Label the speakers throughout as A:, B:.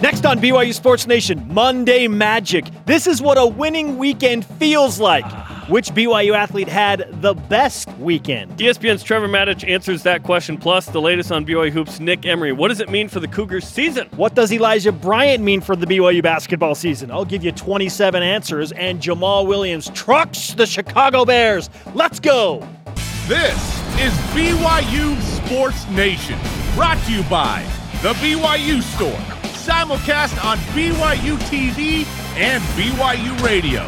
A: Next on BYU Sports Nation, Monday Magic. This is what a winning weekend feels like. Which BYU athlete had the best weekend?
B: ESPN's Trevor Matich answers that question, plus the latest on BYU Hoops, Nick Emery. What does it mean for the Cougars season?
A: What does Elijah Bryant mean for the BYU basketball season? I'll give you 27 answers, and Jamaal Williams trucks the Chicago Bears. Let's go!
C: This is BYU Sports Nation, brought to you by The BYU Store, simulcast on BYU TV and BYU Radio.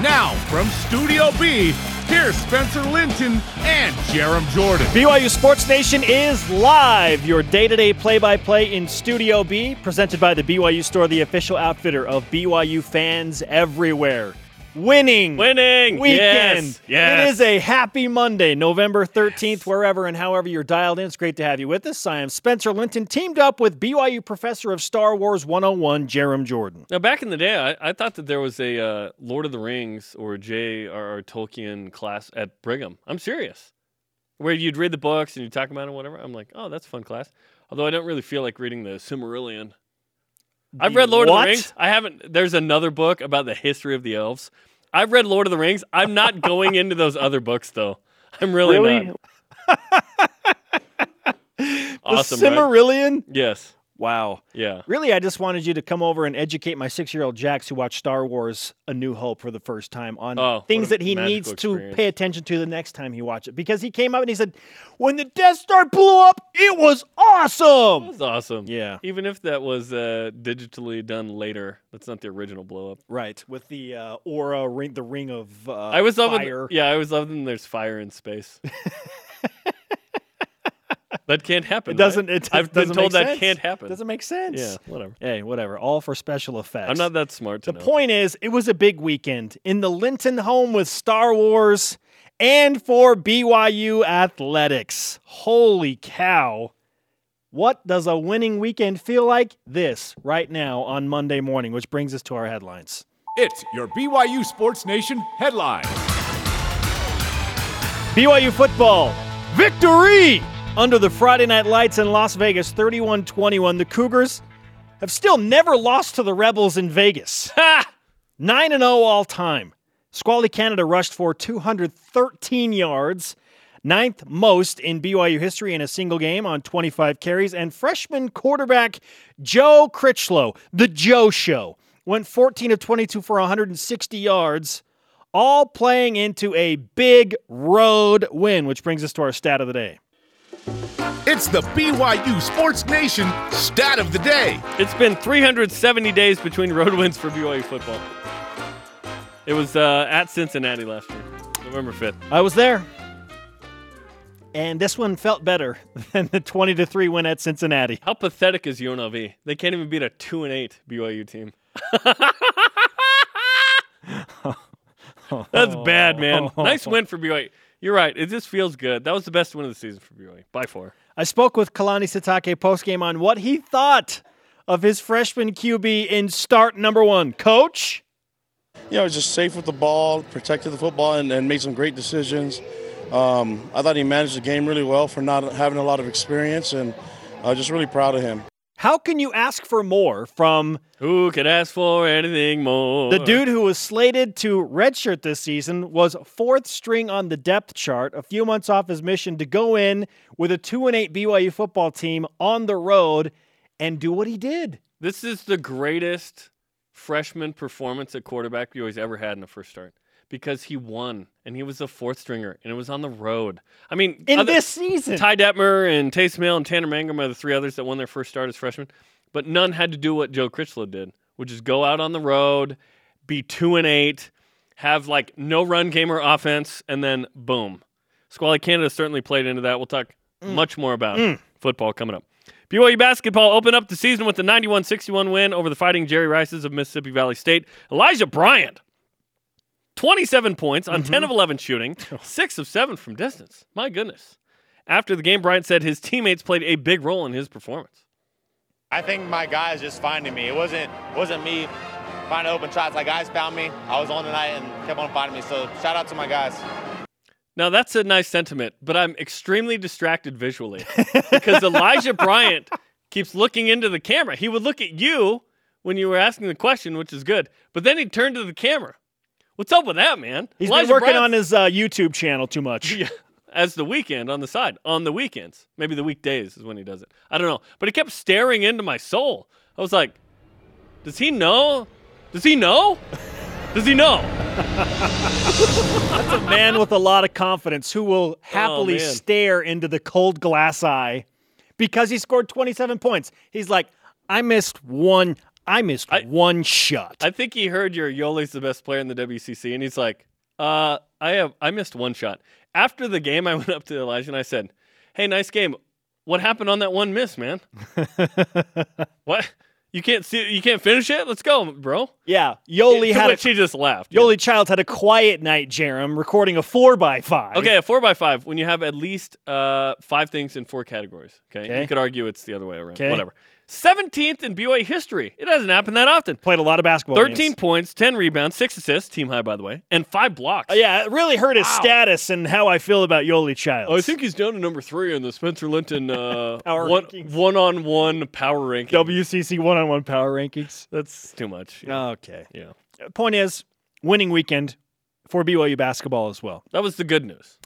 C: Now, from Studio B, here's Spencer Linton and Jarom Jordan.
A: BYU Sports Nation is live, your day to day play by play in Studio B, presented by the BYU Store, the official outfitter of BYU fans everywhere. Winning.
B: Winning.
A: Weekend.
B: Yes. yes.
A: It is a happy Monday, November 13th, wherever and however you're dialed in. It's great to have you with us. I am Spencer Linton, teamed up with BYU professor of Star Wars 101, Jarom Jordan.
B: Now, back in the day, I, I thought that there was a uh, Lord of the Rings or J.R.R. Tolkien class at Brigham. I'm serious. Where you'd read the books and you'd talk about it, whatever. I'm like, oh, that's a fun class. Although I don't really feel like reading the Silmarillion. I've read Lord
A: what?
B: of the Rings. I haven't. There's another book about the history of the elves. I've read Lord of the Rings. I'm not going into those other books though. I'm really,
A: Really?
B: not. awesome,
A: the
B: right? Yes.
A: Wow.
B: Yeah.
A: Really, I just wanted you to come over and educate my six year old Jax who watched Star Wars A New Hope for the first time on
B: Oh,
A: things that he needs to pay attention to the next time he watches it. Because he came up and he said, When the Death Star blew up, it was awesome.
B: That's awesome.
A: Yeah.
B: Even if that was uh, digitally done later, that's not the original blow up.
A: Right. With the uh, aura ring, the ring of uh,
B: I was loving. Yeah, I was loving. There's fire in space. that can't happen.
A: It doesn't.
B: right?
A: It
B: I've been
A: doesn't
B: told
A: make
B: that
A: sense.
B: can't happen.
A: Doesn't make sense.
B: Yeah, whatever.
A: Hey, whatever. All for special effects.
B: I'm not that smart to
A: The
B: know.
A: point is, it was a big weekend in the Linton home with Star Wars and for BYU athletics. Holy cow. What does a winning weekend feel like? This right now on Monday morning, which brings us to our headlines.
C: It's your BYU Sports Nation headline.
A: BYU football victory under the Friday night lights in Las Vegas 31 21. The Cougars have still never lost to the Rebels in Vegas.
B: Ha!
A: 9 0 all time. Squally Canada rushed for 213 yards, ninth most in BYU history in a single game on 25 carries. And freshman quarterback Joe Critchlow, the Joe Show, went 14 of 22 for 160 yards, all playing into a big road win, which brings us to our stat of the day.
C: It's the BYU Sports Nation stat of the day.
B: It's been 370 days between road wins for BYU football. It was uh, at Cincinnati last year, November 5th.
A: I was there. And this one felt better than the 20 to 3 win at Cincinnati.
B: How pathetic is UNLV? They can't even beat a two and eight BYU team. That's bad, man. Nice win for BYU. You're right. It just feels good. That was the best win of the season for BYU by far.
A: I spoke with Kalani Sitake postgame on what he thought of his freshman QB in start number one. Coach?
D: you know, he was just safe with the ball, protected the football, and, and made some great decisions. Um, I thought he managed the game really well for not having a lot of experience, and uh, just really proud of him.
A: How can you ask for more from
B: Who could ask for anything more?
A: the dude who was slated to redshirt this season, was fourth string on the depth chart, a few months off his mission to go in with a 2 and 8 BYU football team on the road and do what he did?
B: This is the greatest freshman performance at quarterback BYU's ever had in the first start because he won and he was a fourth stringer and it was on the road. I mean,
A: In
B: other-
A: this season.
B: Ty Detmer and Taysom Hill and Tanner Mangum are the three others that won their first start as freshmen, but none had to do what Joe Critchlow did, which is go out on the road, be two and eight, have like no run game or offense, and then boom. Squally Canada certainly played into that. We'll talk mm. much more about mm. football coming up. BYU basketball opened up the season with a 91 61 win over the Fighting Jerry Rices of Mississippi Valley State. Elijah Bryant, 27 points on 10 mm-hmm. of 11 shooting, 6 of 7 from distance. My goodness. After the game, Bryant said his teammates played a big role in his performance.
E: I think my guys just finding me. It wasn't wasn't me finding open shots. Like guys found me. I was on tonight and kept on finding me. So shout out to my guys.
B: Now, that's a nice sentiment, but I'm extremely distracted visually because Elijah Bryant keeps looking into the camera. He would look at you when you were asking the question, which is good. But then he turned to the camera. What's up with that, man?
A: He's
B: Elijah
A: been working
B: Bryant-
A: on his uh, YouTube channel too much.
B: Yeah, as the weekend on the side, on the weekends. Maybe the weekdays is when he does it. I don't know. But he kept staring into my soul. I was like, does he know? Does he know? Does he know?
A: That's a man with a lot of confidence who will happily
B: Oh, man.
A: stare into the cold glass eye because he scored 27 points. He's like, I missed one. I missed
B: I-
A: one shot.
B: I think he heard your Yoeli's the best player in the WCC, and he's like, uh, I have I missed one shot. After the game, I went up to Elijah and I said, Hey, nice game. What happened on that one miss, man? what? You can't see you can't finish it? Let's go, bro.
A: yeah,
B: Yoeli
A: had a,
B: which he just laughed. yeah.
A: Yoeli Childs had a quiet night, Jarom, recording a four by five.
B: Okay, a four by five. When you have at least uh, five things in four categories, okay?
A: Okay.
B: You could argue it's the other way around.
A: Okay.
B: Whatever. Seventeenth in BYU history. It hasn't happened that often.
A: Played a lot of basketball.
B: Thirteen
A: games.
B: points, ten rebounds, six assists, team high by the way, and five blocks.
A: Uh, yeah, it really hurt his
B: Wow.
A: status and how I feel about Yoeli Childs.
B: Oh, I think he's down to number three in the Spencer Linton uh,
A: Power
B: one,
A: rankings.
B: one-on-one power rankings.
A: WCC one on one power rankings.
B: That's too much. Yeah.
A: Okay.
B: yeah,
A: Point is, winning weekend for BYU basketball as well.
B: that was the good news.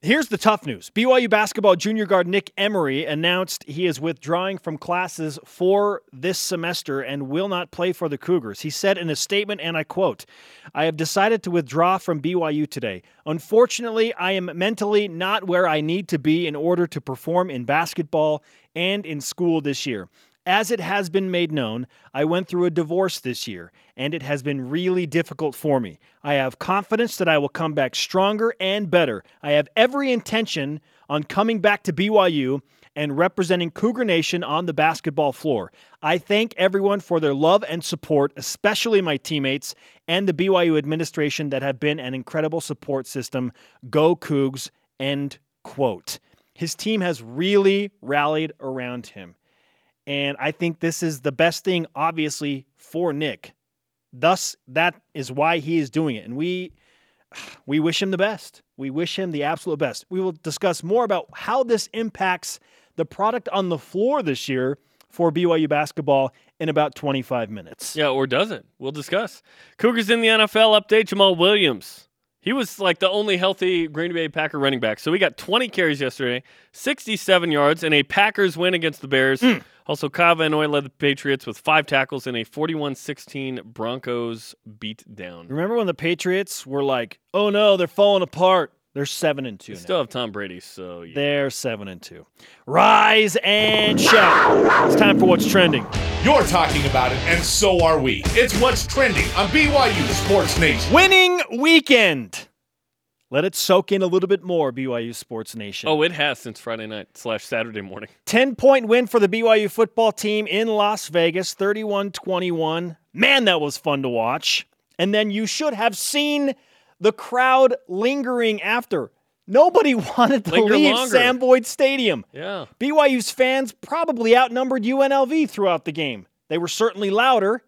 A: Here's the tough news. BYU basketball junior guard Nick Emery announced he is withdrawing from classes for this semester and will not play for the Cougars. He said in a statement, and I quote, I have decided to withdraw from BYU today. Unfortunately, I am mentally not where I need to be in order to perform in basketball and in school this year. As it has been made known, I went through a divorce this year, and it has been really difficult for me. I have confidence that I will come back stronger and better. I have every intention on coming back to BYU and representing Cougar Nation on the basketball floor. I thank everyone for their love and support, especially my teammates and the BYU administration that have been an incredible support system. Go Cougs, end quote. His team has really rallied around him. And I think this is the best thing, obviously, for Nick. Thus, that is why he is doing it. And we we wish him the best. We wish him the absolute best. We will discuss more about how this impacts the product on the floor this year for BYU basketball in about 25 minutes.
B: Yeah, or doesn't. We'll discuss. Cougars in the NFL update. Jamaal Williams. He was like the only healthy Green Bay Packer running back. So we got 20 carries yesterday, 67 yards, and a Packers win against the Bears. Mm. Also, Kyle Van Noy led the Patriots with five tackles and a 41 16 Broncos beat down.
A: Remember when the Patriots were like, "Oh no, they're falling apart." They're 7 and 2
B: They
A: now.
B: still have Tom Brady, so yeah.
A: They're 7 and 2. Rise and shout. It's time for what's trending.
C: You're talking about it, and so are we. It's what's trending on BYU Sports Nation.
A: Winning weekend. Let it soak in a little bit more, BYU Sports Nation.
B: Oh, it has since Friday night slash Saturday morning.
A: 10 point win for the BYU football team in Las Vegas, 31 21. Man, that was fun to watch. And then you should have seen the crowd lingering after. Nobody wanted to
B: Linger
A: leave
B: longer.
A: Sam Boyd Stadium.
B: Yeah.
A: BYU's fans probably outnumbered UNLV throughout the game. They were certainly louder.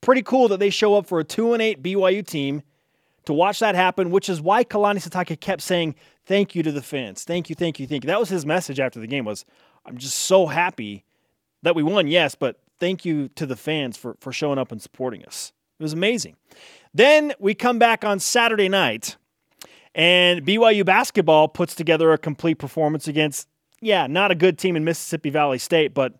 A: Pretty cool that they show up for a 2 and 8 BYU team to watch that happen, which is why Kalani Sitake kept saying thank you to the fans. Thank you, thank you, thank you. That was his message after the game was I'm just so happy that we won, yes, but thank you to the fans for, for showing up and supporting us. It was amazing. Then we come back on Saturday night, and BYU basketball puts together a complete performance against, yeah, not a good team in Mississippi Valley State, but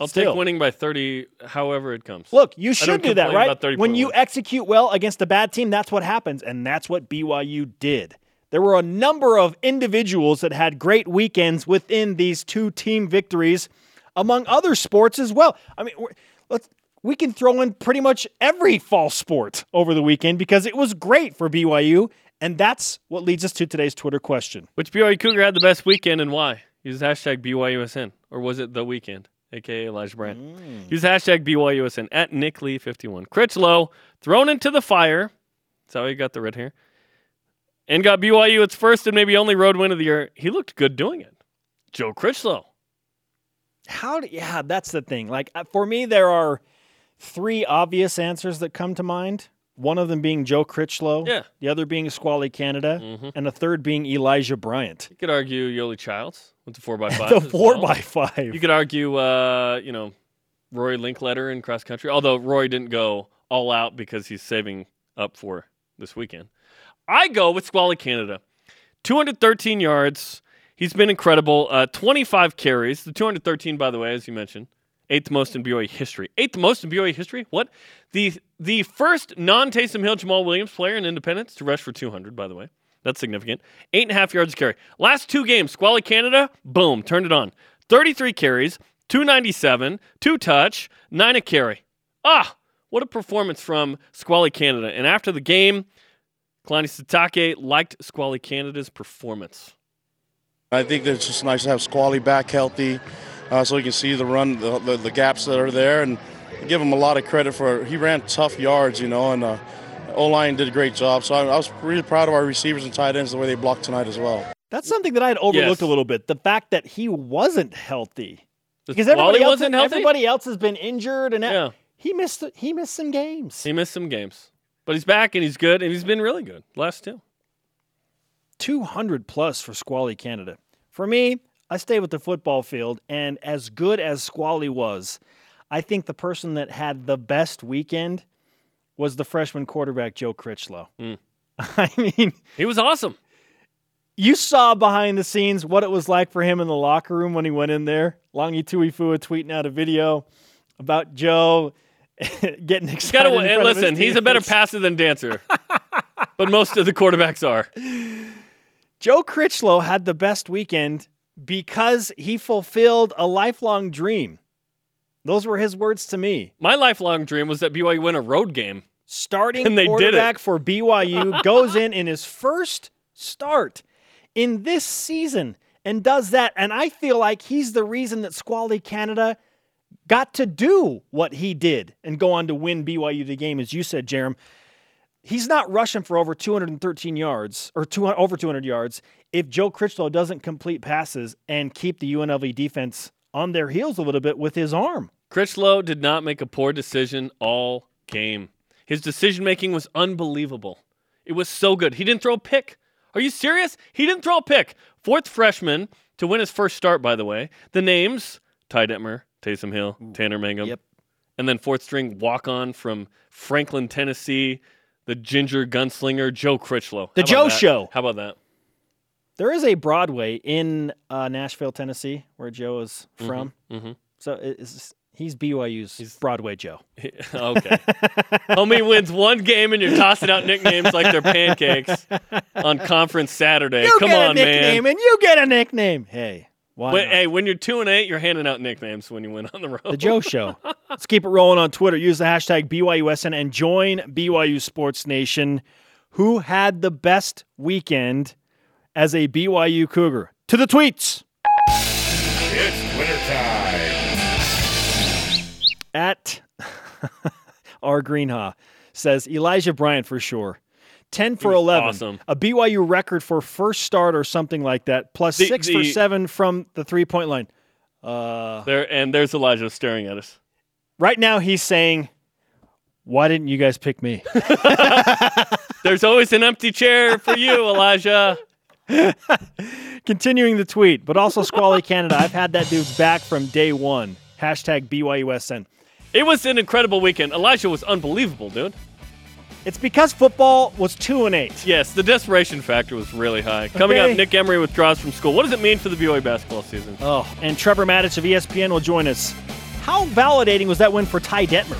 B: I'll
A: still.
B: take winning by 30, however it comes.
A: Look, you should do that, right?
B: about 30
A: When you
B: wins.
A: execute well against a bad team, that's what happens, and that's what BYU did. There were a number of individuals that had great weekends within these two team victories, among other sports as well. I mean, let's we can throw in pretty much every fall sport over the weekend because it was great for BYU, and that's what leads us to today's Twitter question.
B: Which BYU Cougar had the best weekend and why? Use hashtag BYUSN. Or was it the weekend? AKA Elijah Bryant.
A: Mm.
B: Use hashtag BYUSN at Nick Lee 51. Critchlow thrown into the fire. That's how he got the red hair. And got BYU its first and maybe only road win of the year. He looked good doing it. Joe Critchlow.
A: How do, yeah, that's the thing. Like uh, for me, there are three obvious answers that come to mind. One of them being Joe Critchlow,
B: Yeah.
A: the other being Squally Canada,
B: Mhm.
A: and the third being Elijah Bryant.
B: You could argue Yoeli Childs with the 4x5.
A: the four
B: well.
A: by five.
B: You could argue, uh, you know, Rory Linkletter in cross country. Although Roy didn't go all out because he's saving up for this weekend. I go with Squally Canada. 213 yards. He's been incredible. Uh, 25 carries. The 213, by the way, as you mentioned, eighth most in BYU history. Eighth most in BYU history. What? The the first non Taysom Hill Jamaal Williams player in Independence to rush for 200. By the way, that's significant. Eight and a half yards carry. Last two games, Squally Canada, boom, turned it on. 33 carries, 297, two touch, nine a carry. Ah, what a performance from Squally Canada. And after the game, Kalani Sitake liked Squally Canada's performance.
D: I think it's just nice to have Squally back healthy, uh, so you can see the run, the, the, the, gaps that are there, and give him a lot of credit for he ran tough yards, you know, and uh, O line did a great job. So I, I, was really proud of our receivers and tight ends the way they blocked tonight as well.
A: That's something that I had overlooked yes. a little bit. The fact that he wasn't healthy because everybody else, wasn't healthy? everybody else has been injured, and yeah. he missed he missed some games.
B: He missed some games, but he's back and he's good, and he's been really good last two.
A: 200 plus for Squally Canada. For me, I stay with the football field, and as good as Squally was, I think the person that had the best weekend was the freshman quarterback Joe Critchlow. Mm. I mean,
B: he was awesome.
A: You saw behind the scenes what it was like for him in the locker room when he went in there. Langi Tuifua tweeting out a video about Joe getting excited.
B: Gotta, listen, he's a better passer than dancer, but most of the quarterbacks are.
A: Joe Critchlow had the best weekend because he fulfilled a lifelong dream. Those were his words to me.
B: My lifelong dream was that BYU win a road game.
A: Starting and they quarterback for BYU goes in in his first start in this season and does that. And I feel like he's the reason that Squally Canada got to do what he did and go on to win BYU the game, as you said, Jarom he's not rushing for over 213 yards or 200, over 200 yards if Joe Critchlow doesn't complete passes and keep the UNLV defense on their heels a little bit with his arm.
B: Critchlow did not make a poor decision all game. His decision making was unbelievable. It was so good. He didn't throw a pick. Are you serious? He didn't throw a pick. Fourth freshman to win his first start, by the way. The names Ty Detmer, Taysom Hill, Tanner Mangum. Yep. And then fourth string walk on from Franklin, Tennessee, the ginger gunslinger Joe Critchlow.
A: The Joe
B: that?
A: Show.
B: How about that?
A: There is a Broadway in uh, Nashville, Tennessee, where Joe is mm-hmm, from. Mm-hmm, mm-hmm. So it's, he's BYU's he's, Broadway Joe.
B: okay. Homie wins one game and you're tossing out nicknames like they're pancakes on conference Saturday.
A: You
B: Come
A: get
B: on,
A: a nickname
B: man.
A: and you get a nickname. Hey.
B: When, hey, when you're two and eight, you're handing out nicknames when you win on the road.
A: The Joe Show. Let's keep it rolling on Twitter. Use the hashtag BYUSN and join BYU Sports Nation. Who had the best weekend as a BYU Cougar? To the tweets.
C: It's Twitter time.
A: At R Greenhaw says Elijah Bryant for sure. 10 for 11.
B: Awesome.
A: A BYU record for first start or something like that, plus the, 6 the, for 7 from the three point line. Uh,
B: there And there's Elijah staring at us.
A: Right now, he's saying, Why didn't you guys pick me?
B: there's always an empty chair for you, Elijah.
A: Continuing the tweet, but also Squally Canada. I've had that dude back from day one. Hashtag BYUSN.
B: It was an incredible weekend. Elijah was unbelievable, dude.
A: It's because football was two and eight.
B: Yes, the desperation factor was really high. Coming up, Nick Emery withdraws from school. What does it mean for the BYU basketball season?
A: Oh, and Trevor Matich of ESPN will join us. How validating was that win for Ty Detmer?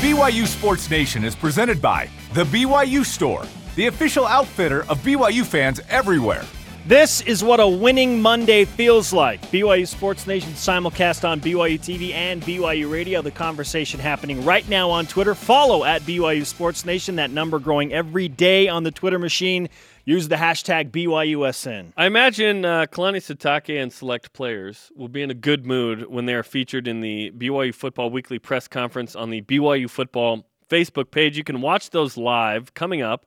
C: BYU Sports Nation is presented by The BYU Store, the official outfitter of BYU fans everywhere.
A: This is what a winning Monday feels like. BYU Sports Nation simulcast on BYU TV and BYU Radio. The conversation happening right now on Twitter. Follow at BYU Sports Nation. That number growing every day on the Twitter machine. Use the hashtag BYUSN.
B: I imagine uh, Kalani Sitake and select players will be in a good mood when they are featured in the BYU Football Weekly press conference on the BYU Football Facebook page. You can watch those live coming up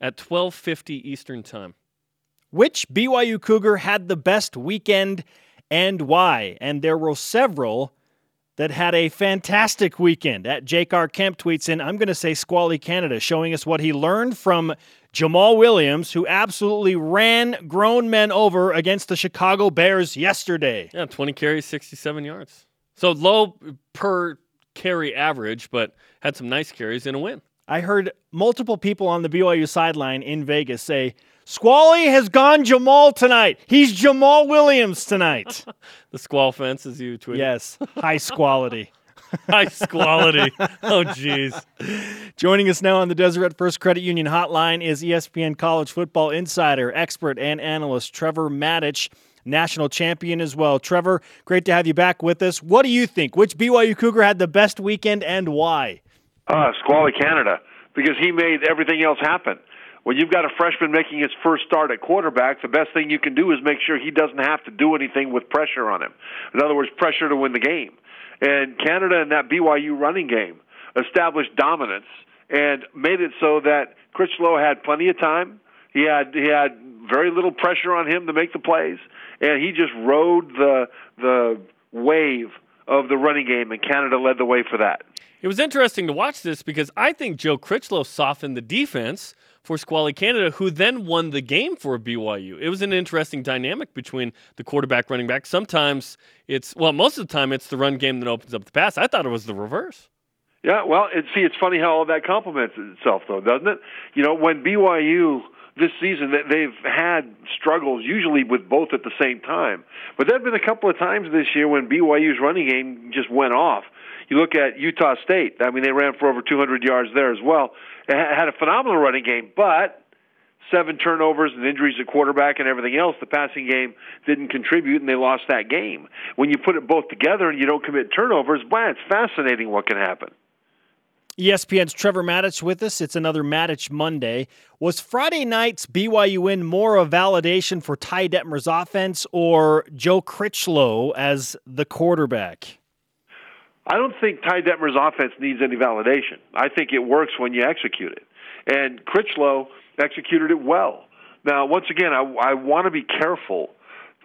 B: at 12:50 Eastern Time.
A: Which BYU Cougar had the best weekend and why? And there were several that had a fantastic weekend. At Jake R. Kemp tweets in, I'm going to say Squally Canada, showing us what he learned from Jamaal Williams, who absolutely ran grown men over against the Chicago Bears yesterday.
B: Yeah, 20 carries, 67 yards. So low per carry average, but had some nice carries in a win.
A: I heard multiple people on the BYU sideline in Vegas say, Squally has gone Jamaal tonight. He's Jamaal Williams tonight.
B: the squall fence, as you tweeted.
A: Yes, high squality.
B: high squality. oh, jeez.
A: Joining us now on the Deseret First Credit Union hotline is ESPN College Football Insider, expert, and analyst Trevor Matich national champion as well. Trevor, great to have you back with us. What do you think? Which BYU Cougar had the best weekend and why?
F: Uh, Squally Canada, because he made everything else happen. When you've got a freshman making his first start at quarterback, the best thing you can do is make sure he doesn't have to do anything with pressure on him. In other words, pressure to win the game. And Canada in that BYU running game established dominance and made it so that Critchlow had plenty of time. He had he had very little pressure on him to make the plays, and he just rode the the wave of the running game, and Canada led the way for that.
B: It was interesting to watch this because I think Joe Critchlow softened the defense for Squally Canada, who then won the game for BYU. It was an interesting dynamic between the quarterback, running back. Sometimes it's well, most of the time it's the run game that opens up the pass. I thought it was the reverse.
F: Yeah, well, it, see, it's funny how all that complements itself, though, doesn't it? You know, when BYU this season that they've had struggles usually with both at the same time. But there have been a couple of times this year when BYU's running game just went off. You look at Utah State. I mean, they ran for over 200 yards there as well. It had a phenomenal running game, but seven turnovers and injuries at quarterback and everything else, the passing game didn't contribute and they lost that game. When you put it both together and you don't commit turnovers, boy, it's fascinating what can happen.
A: ESPN's Trevor Matich with us. It's another Matich Monday. Was Friday night's BYU win more a validation for Ty Detmer's offense or Joe Critchlow as the quarterback?
F: I don't think Ty Detmer's offense needs any validation. I think it works when you execute it. And Critchlow executed it well. Now, once again, I, I want to be careful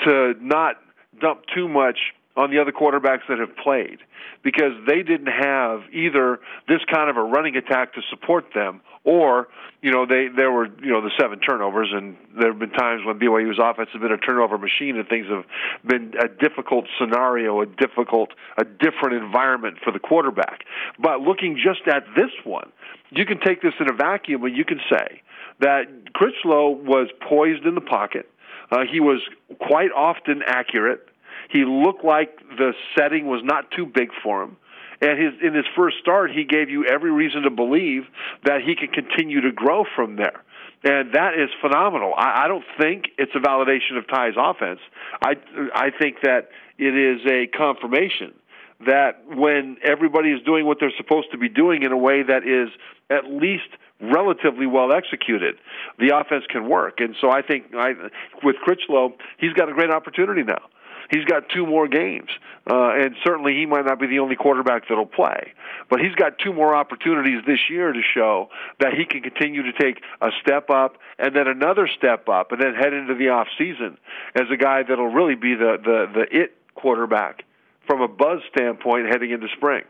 F: to not dump too much on the other quarterbacks that have played because they didn't have either this kind of a running attack to support them or you know they there were you know the seven turnovers and there have been times when BYU's offense has been a turnover machine and things have been a difficult scenario a difficult a different environment for the quarterback. But looking just at this one you can take this in a vacuum and you can say that Critchlow was poised in the pocket. Uh, he was quite often accurate he looked like the setting was not too big for him. And his in his first start, he gave you every reason to believe that he could continue to grow from there. And that is phenomenal. I, I don't think it's a validation of Ty's offense. I I think that it is a confirmation that when everybody is doing what they're supposed to be doing in a way that is at least relatively well executed, the offense can work. And so I think I, with Critchlow, he's got a great opportunity now he's got two more games, uh, and certainly he might not be the only quarterback that'll play. But he's got two more opportunities this year to show that he can continue to take a step up and then another step up, and then head into the off season as a guy that'll really be the the the it quarterback from a buzz standpoint heading into spring.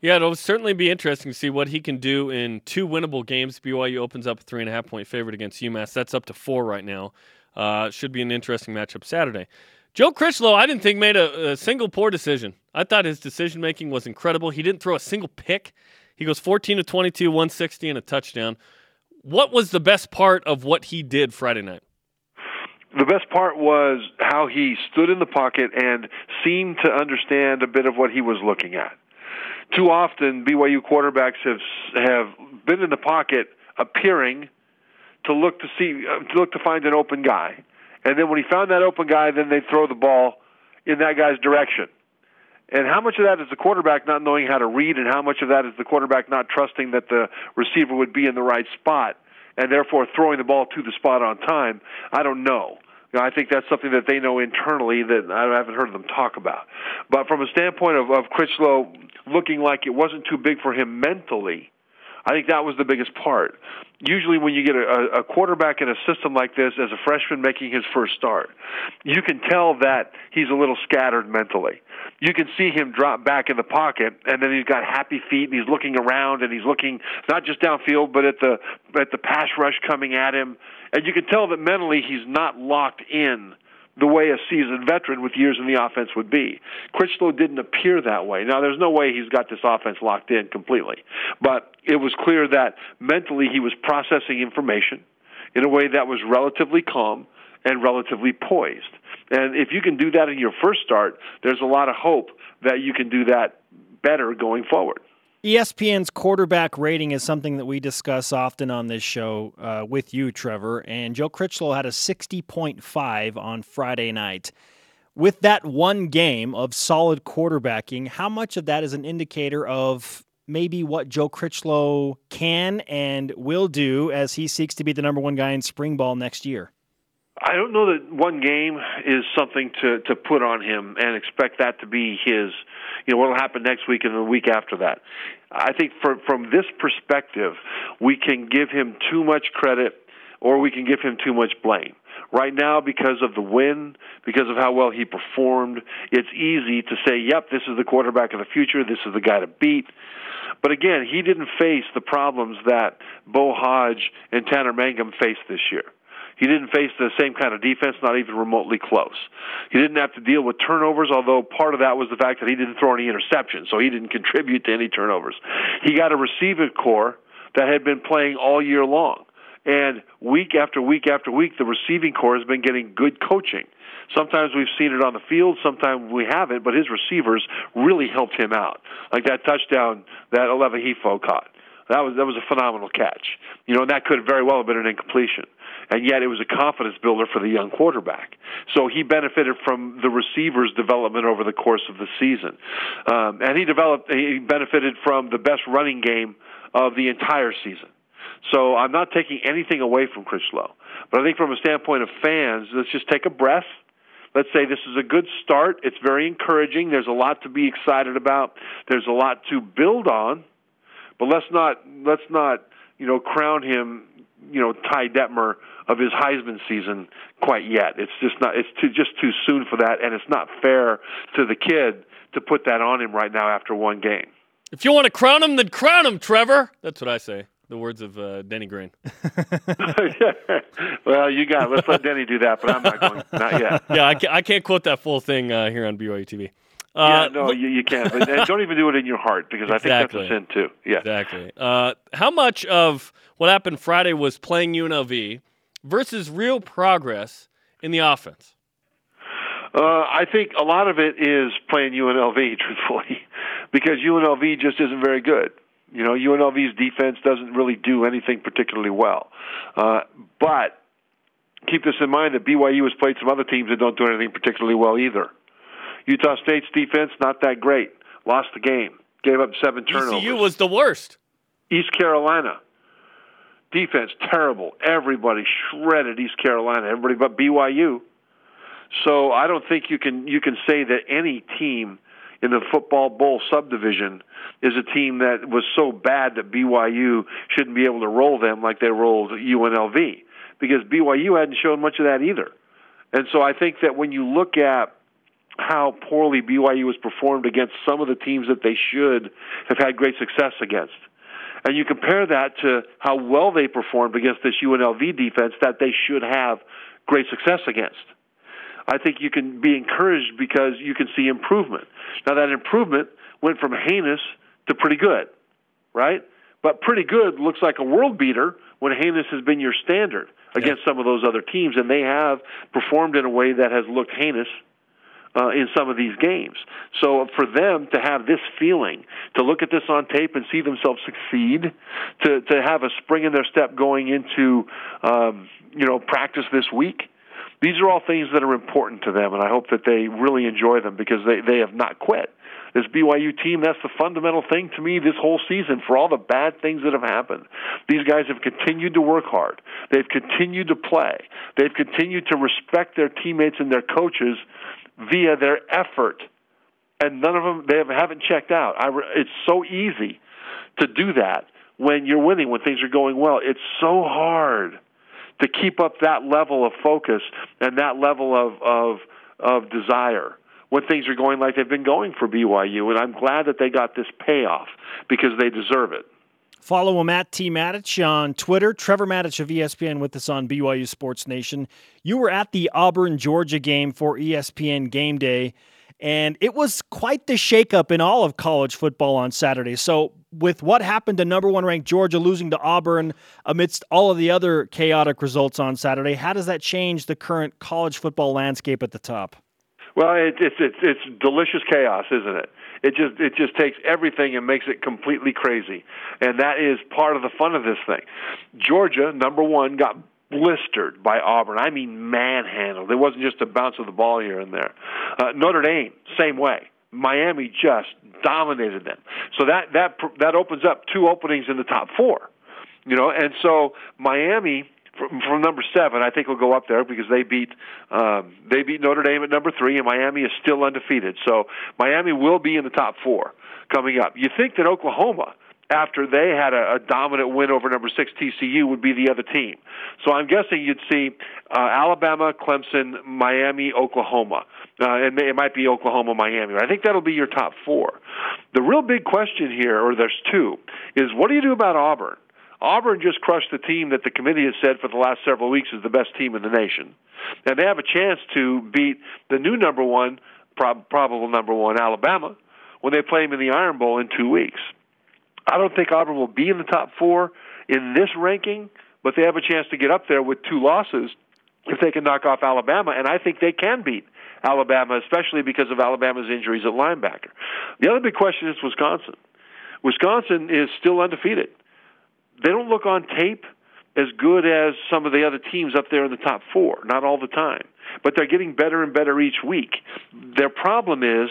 B: Yeah, it'll certainly be interesting to see what he can do in two winnable games. BYU opens up a three and a half point favorite against UMass. That's up to four right now. Uh, should be an interesting matchup Saturday. Joe Critchlow, I didn't think made a, a single poor decision. I thought his decision making was incredible. He didn't throw a single pick. He goes 14 to 22, 160 and a touchdown. What was the best part of what he did Friday night?
F: The best part was how he stood in the pocket and seemed to understand a bit of what he was looking at. Too often, BYU quarterbacks have have been in the pocket, appearing to look to see uh, to look to find an open guy and then when he found that open guy, then they'd throw the ball in that guy's direction. And how much of that is the quarterback not knowing how to read, and how much of that is the quarterback not trusting that the receiver would be in the right spot, and therefore throwing the ball to the spot on time? I don't know. I think that's something that they know internally that I haven't heard them talk about. But from a standpoint of, of Critchlow looking like it wasn't too big for him mentally, I think that was the biggest part. Usually when you get a, a quarterback in a system like this as a freshman making his first start, you can tell that he's a little scattered mentally. You can see him drop back in the pocket, and then he's got happy feet, and he's looking around, and he's looking not just downfield, but at the at the pass rush coming at him, and you can tell that mentally he's not locked in the way a seasoned veteran with years in the offense would be. Critchlow didn't appear that way. Now, there's no way he's got this offense locked in completely, but it was clear that mentally he was processing information in a way that was relatively calm and relatively poised. And if you can do that in your first start, there's a lot of hope that you can do that better going forward.
A: ESPN's quarterback rating is something that we discuss often on this show uh, with you, Trevor. And Joe Critchlow had a 60.5 on Friday night. With that one game of solid quarterbacking, how much of that is an indicator of maybe what Joe Critchlow can and will do as he seeks to be the number one guy in spring ball next year?
F: I don't know that one game is something to to put on him and expect that to be his. You know what'll happen next week and the week after that. I think for, from this perspective, we can give him too much credit, or we can give him too much blame. Right now, because of the win, because of how well he performed, it's easy to say, "Yep, this is the quarterback of the future. This is the guy to beat." But again, he didn't face the problems that Beau Hoge and Tanner Mangum faced this year. He didn't face the same kind of defense, not even remotely close. He didn't have to deal with turnovers, although part of that was the fact that he didn't throw any interceptions, so he didn't contribute to any turnovers. He got a receiving core that had been playing all year long. And week after week after week, the receiving core has been getting good coaching. Sometimes we've seen it on the field, sometimes we haven't, but his receivers really helped him out. Like that touchdown that Aleva caught. That was that was a phenomenal catch. You know, and that could very well have been an incompletion and yet it was a confidence builder for the young quarterback. So he benefited from the receivers' development over the course of the season, um, and he developed he benefited from the best running game of the entire season. So I'm not taking anything away from Critchlow, but I think from a standpoint of fans, let's just take a breath. Let's say this is a good start. It's very encouraging. There's a lot to be excited about. There's a lot to build on, but let's not let's not you know crown him you know Ty Detmer of his Heisman season quite yet. It's just not. It's too, just too soon for that, and it's not fair to the kid to put that on him right now after one game.
B: If you want to crown him, then crown him, Trevor. That's what I say. The words of uh, Denny Green.
F: well, you got. It. Let's let Denny do that, but I'm not going. Not yet.
B: Yeah, I can't, I can't quote that full thing uh, here on BYU TV.
F: Uh, yeah, no, you, you can't. But don't even do it in your heart because exactly. I think that's a sin too. Yeah,
B: exactly. Uh, how much of what happened Friday was playing UNLV versus real progress in the offense?
F: Uh, I think a lot of it is playing UNLV, truthfully, because UNLV just isn't very good. You know, UNLV's defense doesn't really do anything particularly well. Uh, but keep this in mind that BYU has played some other teams that don't do anything particularly well either. Utah State's defense not that great. Lost the game. Gave up seven turnovers.
B: ECU was the worst.
F: East Carolina defense terrible. Everybody shredded East Carolina. Everybody but BYU. So I don't think you can you can say that any team in the football bowl subdivision is a team that was so bad that BYU shouldn't be able to roll them like they rolled UNLV because BYU hadn't shown much of that either. And so I think that when you look at how poorly BYU has performed against some of the teams that they should have had great success against, and you compare that to how well they performed against this UNLV defense that they should have great success against. I think you can be encouraged because you can see improvement. Now, that improvement went from heinous to pretty good, right? But pretty good looks like a world beater when heinous has been your standard against some of those other teams, and they have performed in a way that has looked heinous uh, in some of these games. So for them to have this feeling, to look at this on tape and see themselves succeed, to to have a spring in their step going into um, you know practice this week. These are all things that are important to them, and I hope that they really enjoy them because they, they have not quit this BYU team, that's the fundamental thing to me this whole season for all the bad things that have happened. These guys have continued to work hard. They've continued to play. They've continued to respect their teammates and their coaches via their effort, and none of them they haven't checked out. I, it's so easy to do that when you're winning, when things are going well. It's so hard to keep up that level of focus and that level of of of desire when things are going like they've been going for BYU. And I'm glad that they got this payoff because they deserve it.
A: Follow him at T Matich on Twitter. Trevor Matich of ESPN with us on BYU Sports Nation. You were at the Auburn Georgia game for ESPN Game Day, and it was quite the shakeup in all of college football on Saturday. So, with what happened to number one ranked Georgia losing to Auburn amidst all of the other chaotic results on Saturday, how does that change the current college football landscape at the top?
F: Well, it, it's it's it's delicious chaos, isn't it? It just it just takes everything and makes it completely crazy, and that is part of the fun of this thing. Georgia, number one, got blistered by Auburn. I mean, manhandled. It wasn't just a bounce of the ball here and there. Uh, Notre Dame, same way. Miami just dominated them. So that that that opens up two openings in the top four. You know, and so Miami from, from number seven, I think will go up there because they beat um, they beat Notre Dame at number three, and Miami is still undefeated. So Miami will be in the top four coming up. You think that Oklahoma, after they had a, a dominant win over number six TCU, would be the other team. So I'm guessing you'd see uh, Alabama, Clemson, Miami, Oklahoma, uh, and it might be Oklahoma, Miami. I think that'll be your top four. The real big question here, or there's two, is what do you do about Auburn? Auburn just crushed the team that the committee has said for the last several weeks is the best team in the nation. And they have a chance to beat the new number one, prob- probable number one, Alabama, when they play them in the Iron Bowl in two weeks. I don't think Auburn will be in the top four in this ranking, but they have a chance to get up there with two losses if they can knock off Alabama, and I think they can beat Alabama, especially because of Alabama's injuries at linebacker. The other big question is Wisconsin. Wisconsin is still undefeated they don't look on tape as good as some of the other teams up there in the top four. Not all the time, but they're getting better and better each week. Their problem is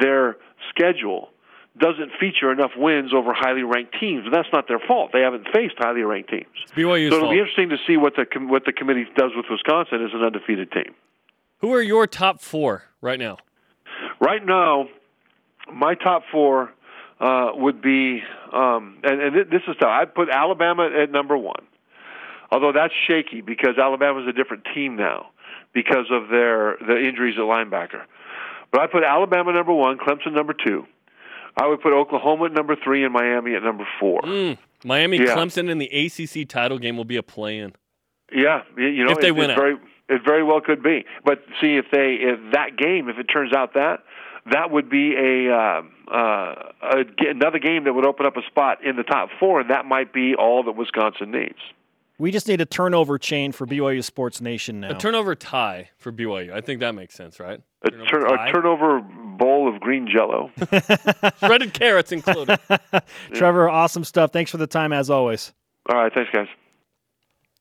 F: their schedule doesn't feature enough wins over highly ranked teams. But that's not their fault. They haven't faced highly ranked teams.
B: BYU's
F: so it'll
B: fault.
F: be interesting to see what the what the committee does with Wisconsin as an undefeated team.
B: Who are your top four right now?
F: Right now, my top four uh, would be, um, and, and this is tough. I'd put Alabama at number one, although that's shaky because Alabama's a different team now because of their the injuries at linebacker. But I put Alabama number one, Clemson number two. I would put Oklahoma at number three and Miami at number four.
B: Mm, Miami,
F: Yeah.
B: Clemson in the ACC title game will be a play-in.
F: Yeah, you know,
B: If they
F: it,
B: win
F: it very it very well could be. But see if they if that game if it turns out that that would be a, uh, uh, a g- another game that would open up a spot in the top four, and that might be all that Wisconsin needs.
A: We just need a turnover chain for BYU Sports Nation now.
B: A turnover tie for BYU. I think that makes sense, right?
F: A,
B: Turnover
F: turn, a turnover bowl of green jello.
B: Shredded carrots included.
A: Trevor, awesome stuff. Thanks for the time as always.
F: All right, thanks, guys.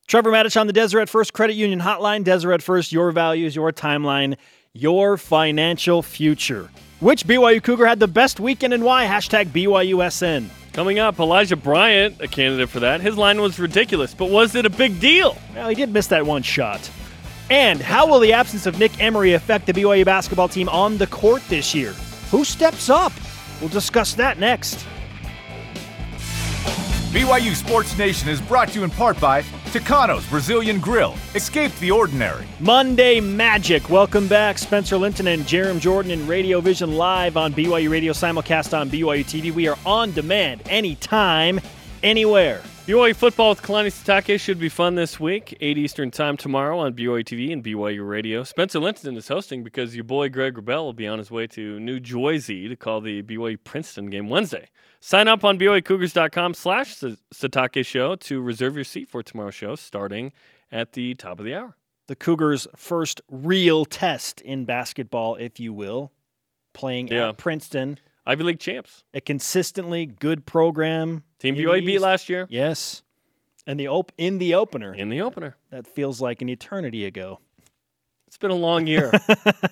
A: Trevor Matich on the Deseret First Credit Union Hotline. Deseret First, your values, your timeline, your financial future. Which BYU Cougar had the best weekend and why? Hashtag BYUSN.
B: Coming up, Elijah Bryant, a candidate for that. His line was ridiculous, but was it a big deal?
A: Well, he did miss that one shot. And how will the absence of Nick Emery affect the BYU basketball team on the court this year? Who steps up? We'll discuss that next.
G: BYU Sports Nation is brought to you in part by Tucano's Brazilian Grill. Escape the ordinary.
A: Monday Magic. Welcome back. Spencer Linton and Jarom Jordan in Radio Vision live on BYU Radio, simulcast on BYU TV. We are on demand anytime, anywhere.
B: BYU football with Kalani Sitake should be fun this week. 8 Eastern time tomorrow on BYU TV and BYU Radio. Spencer Linton is hosting because your boy Greg Wrubell will be on his way to New Jersey to call the BYU Princeton game Wednesday. Sign up on BYUCougars.com slash Sitake Show to reserve your seat for tomorrow's show starting at the top of the hour.
A: The Cougars' first real test in basketball, if you will, playing
B: Yeah.
A: at Princeton.
B: Ivy League champs.
A: A consistently good program.
B: Team BYU beat last year
A: Yes. And the op- in the opener.
B: in the opener.
A: That feels like an eternity ago.
B: It's been a long year.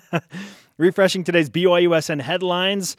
A: Refreshing today's BYUSN headlines.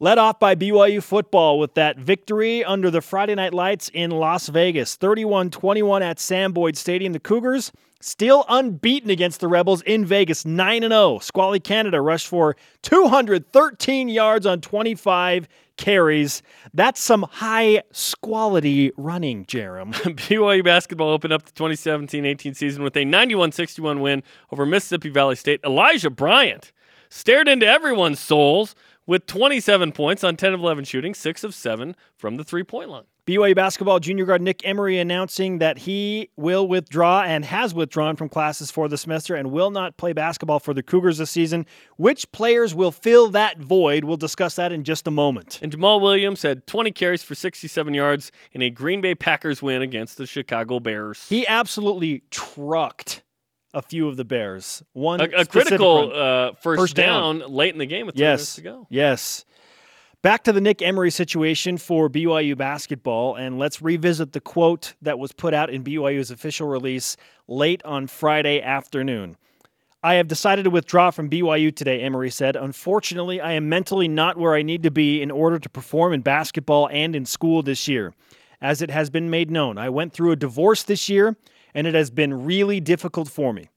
A: Led off by BYU football with that victory under the Friday night lights in Las Vegas. 31 21 at Sam Boyd Stadium. The Cougars still unbeaten against the Rebels in Vegas, 9 0. Squally Canada rushed for 213 yards on 25 carries. That's some high quality running, Jarom.
B: BYU basketball opened up the 2017-18 season with a 91-61 win over Mississippi Valley State. Elijah Bryant stared into everyone's souls with 27 points on 10 of 11 shooting, 6 of 7 from the three-point line.
A: BYU basketball junior guard Nick Emery announcing that he will withdraw and has withdrawn from classes for the semester and will not play basketball for the Cougars this season. Which players will fill that void? We'll discuss that in just a moment.
B: And Jamaal Williams had 20 carries for 67 yards in a Green Bay Packers win against the Chicago Bears.
A: He absolutely trucked a few of the Bears. One
B: a, a critical uh, first,
A: First down.
B: down. late in the game with
A: yes,
B: to go.
A: yes. Back to the Nick Emery situation for BYU basketball, and let's revisit the quote that was put out in BYU's official release late on Friday afternoon. I have decided to withdraw from BYU today, Emery said. Unfortunately, I am mentally not where I need to be in order to perform in basketball and in school this year. As it has been made known, I went through a divorce this year, and it has been really difficult for me.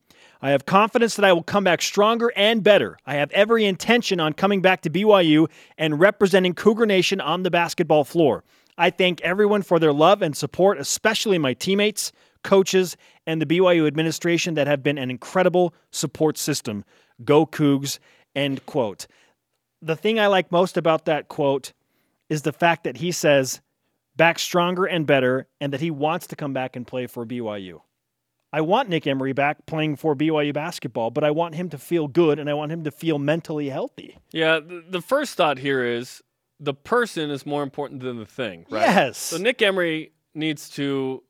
A: I have confidence that I will come back stronger and better. I have every intention on coming back to BYU and representing Cougar Nation on the basketball floor. I thank everyone for their love and support, especially my teammates, coaches, and the BYU administration that have been an incredible support system. Go Cougs, end quote. The thing I like most about that quote is the fact that he says back stronger and better and that he wants to come back and play for BYU. I want Nick Emery back playing for BYU basketball, but I want him to feel good and I want him to feel mentally healthy.
B: Yeah, the, first thought here is the person is more important than the thing, right?
A: Yes.
B: So Nick Emery needs to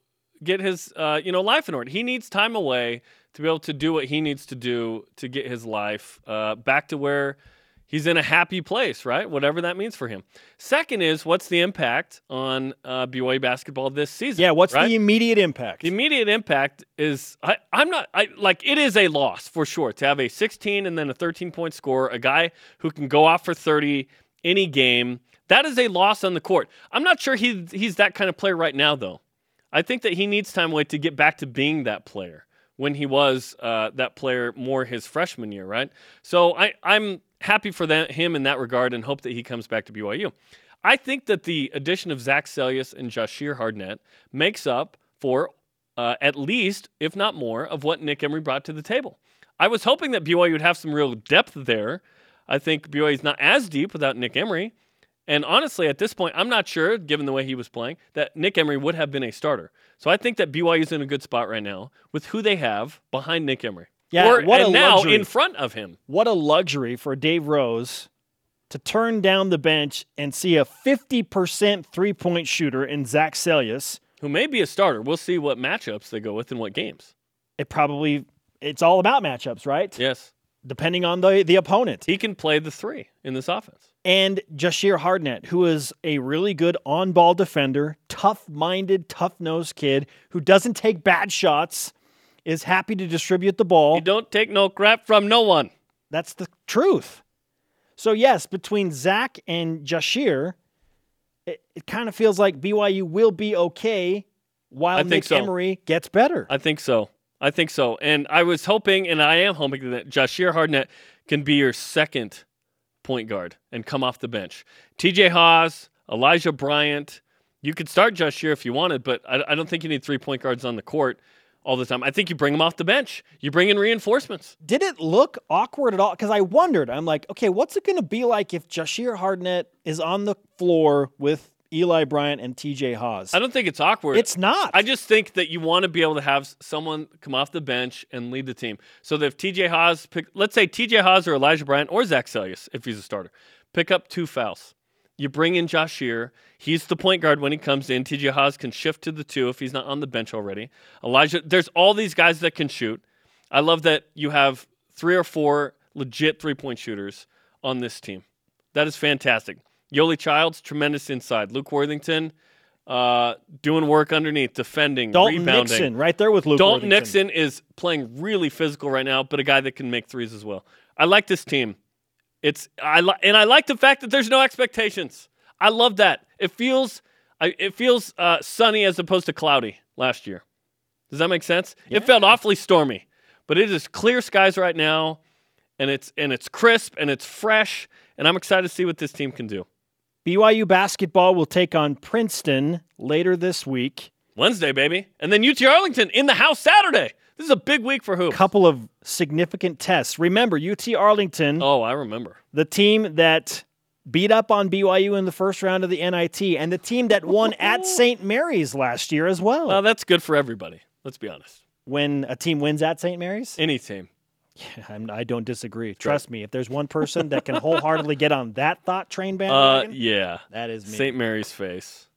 B: get his uh, you know life in order. He needs time away to be able to do what he needs to do to get his life uh, back to where he's in a happy place, right? Whatever that means for him. Second is what's the impact on uh, BYU basketball this season?
A: Yeah, what's
B: right?
A: the immediate impact?
B: The immediate impact is I, I'm not I like it is a loss for sure to have a 16 and then a 13 point score, a guy who can go off for 30 any game. That is a loss on the court. I'm not sure he he's that kind of player right now though. I think that he needs time away to get back to being that player when he was uh, that player more his freshman year, right? So I I'm happy for that, him in that regard and hope that he comes back to BYU. I think that the addition of Zac Seljaas and Jahshire Hardnett makes up for uh, at least, if not more, of what Nick Emery brought to the table. I was hoping that BYU would have some real depth there. I think BYU is not as deep without Nick Emery. And honestly, at this point, I'm not sure, given the way he was playing, that Nick Emery would have been a starter. So I think that BYU is in a good spot right now with who they have behind Nick Emery.
A: Yeah,
B: or,
A: what a
B: and now
A: luxury.
B: in front of him.
A: What a luxury for Dave Rose to turn down the bench and see a 50% three point shooter in Zac Seljaas.
B: who may be a starter. We'll see what matchups they go with and what games.
A: It probably, it's all about matchups, right?
B: Yes.
A: Depending on the, the opponent.
B: He can play the three in this offense.
A: And Jahshire Hardnett, who is a really good on ball defender, tough minded, tough nosed kid who doesn't take bad shots, is happy to distribute the ball.
B: You don't take no crap from no one.
A: That's the truth. So, yes, between Zach and Jahshire, it, it kind of feels like BYU will be okay while
B: I think
A: Nick
B: so.
A: Emery gets better.
B: I think so. I think so. And I was hoping, and I am hoping that Jahshire Hardnett can be your second point guard and come off the bench. TJ Haws, Elijah Bryant. You could start Jahshire if you wanted, but I, I don't think you need three point guards on the court all the time. I think you bring them off the bench. You bring in reinforcements.
A: Did it look awkward at all? Because I wondered. I'm like, okay, what's it going to be like if Jahshire Hardnett is on the floor with Eli Bryant and TJ Haws?
B: I don't think it's awkward.
A: It's not.
B: I just think that you want to be able to have someone come off the bench and lead the team. So that if TJ Haws pick, let's say TJ Haws or Elijah Bryant or Zac Seljaas, if he's a starter, pick up two fouls. You bring in Jahshire. He's the point guard when he comes in. TJ Haws can shift to the two if he's not on the bench already. Elijah, there's all these guys that can shoot. I love that you have three or four legit three point shooters on this team. That is fantastic. Yoeli Childs, tremendous inside. Luke Worthington, uh, doing work underneath, defending,
A: Dalton
B: rebounding.
A: Nixon, right there with Luke.
B: Dalton
A: Worthington.
B: Nixon is playing really physical right now, but a guy that can make threes as well. I like this team. It's I li- and I like the fact that there's no expectations. I love that. It feels I, it feels uh, sunny as opposed to cloudy last year. Does that make sense? It felt awfully stormy, but it is clear skies right now, and it's and it's crisp and it's fresh, and I'm excited to see what this team can do.
A: BYU basketball will take on Princeton later this week.
B: Wednesday, baby, and then UT Arlington in the house Saturday. This is a big week for hoops.
A: Couple of significant tests. Remember, UT Arlington,
B: Oh, I remember.
A: the team that beat up on BYU in the first round of the NIT, and the team that won at St. Mary's last year as well.
B: Well, that's good for everybody. Let's be honest.
A: when a team wins at St. Mary's,
B: Any team.
A: I'm, I don't disagree. Trust me, if there's one person that can wholeheartedly get on that thought train
B: Uh, yeah.
A: that is me.
B: St. Mary's face.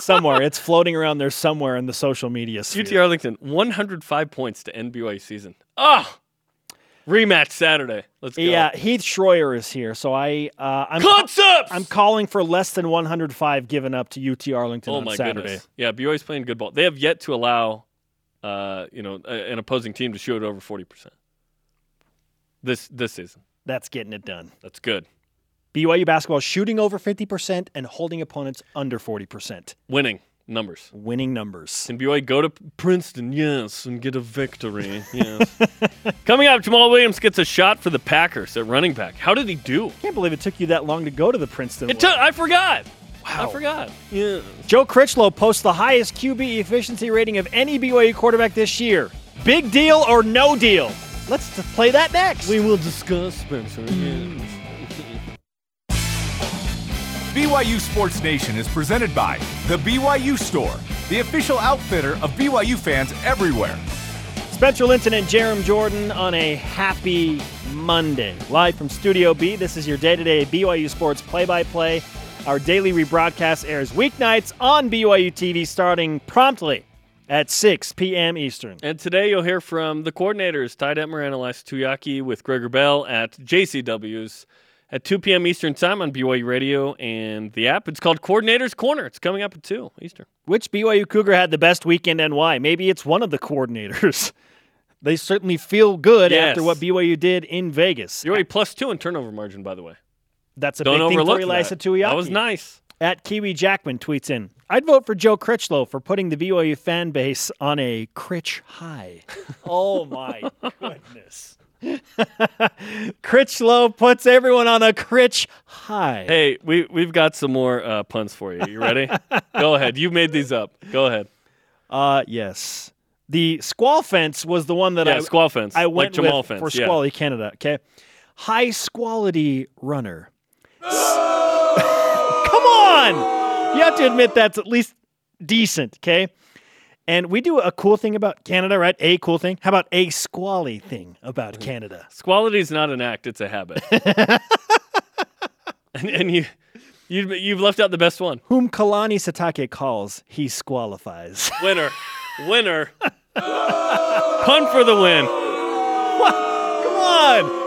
A: Somewhere. It's floating around there somewhere in the social media sphere.
B: UT Arlington, 105 points to end BYU season. Oh, rematch Saturday. Let's go.
A: Yeah, Heath Schroyer is here, so I uh, I'm
B: Concepts.
A: I'm calling for less than 105 given up to UT Arlington
B: oh
A: on
B: my
A: Saturday.
B: goodness. Yeah, BYU's playing good ball. They have yet to allow, uh, you know, an opposing team to shoot over 40 percent. This this season.
A: That's getting it done.
B: That's good.
A: BYU basketball shooting over 50% and holding opponents under 40%.
B: Winning numbers.
A: Winning numbers.
B: Can BYU go to Princeton? Yes, and get a victory. Yes. Coming up, Jamaal Williams gets a shot for the Packers at running back. How did he do?
A: Can't believe it took you that long to go to the Princeton.
B: It took. I forgot. I forgot. Yeah.
A: Joe Critchlow posts the highest QB efficiency rating of any BYU quarterback this year. Big deal or no deal? Let's play that next.
B: We will discuss Spencer. Yes.
G: BYU Sports Nation is presented by The BYU Store, the official outfitter of BYU fans everywhere.
A: Spencer Linton and Jarom Jordan on a happy Monday. Live from Studio B, this is your day to day BYU Sports play by play. Our daily rebroadcast airs weeknights on BYU TV starting promptly at 6 p.m. Eastern.
B: And today you'll hear from the coordinators, Ty Detmer and Ilaisa Tuiaki with Greg Wrubell at JCW's at 2 p.m. Eastern Time on BYU Radio and the app. It's called Coordinators Corner. It's coming up at 2 Eastern.
A: Which BYU Cougar had the best weekend and why? Maybe it's one of the coordinators. they certainly feel good
B: Yes.
A: after what BYU did in Vegas.
B: BYU plus two in turnover margin, by the way.
A: That's a
B: Don't
A: big thing for Elisa
B: that.
A: Tuiaki.
B: That was nice.
A: At Kiwi Jackman tweets in, I'd vote for Joe Critchlow for putting the BYU fan base on a Critch high. oh my goodness. Critchlow puts everyone on a Critch high.
B: Hey, we, we've got some more uh, puns for you. You ready? Go ahead. You made these up. Go ahead.
A: Uh yes. The squall fence was the one that
B: Yeah,
A: I
B: squall fence.
A: I
B: like
A: went
B: Jamal
A: with
B: fence.
A: for
B: yeah.
A: Squally Canada. Okay, high squality runner. Come on, you have to admit that's at least decent. Okay, and we do a cool thing about Canada, right? A cool thing. How about a squally thing about Canada?
B: Squality is not an act; it's a habit. and, and you, you, you've left out the best one.
A: Whom Kalani Sitake calls, he squalifies.
B: Winner, winner. Pun for the win.
A: Come on,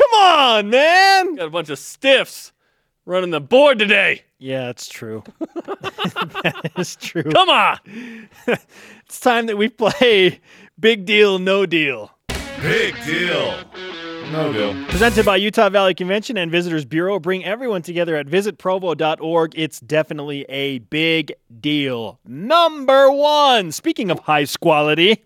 A: come on, man.
B: Got a bunch of stiffs running the board today.
A: Yeah, it's true. that is true.
B: Come on.
A: It's time that we play Big Deal, No Deal.
G: Big deal. No deal.
A: Presented by Utah Valley Convention and Visitors Bureau. Bring everyone together at visitprovo.org. It's definitely a big deal. Number one. Speaking of high quality,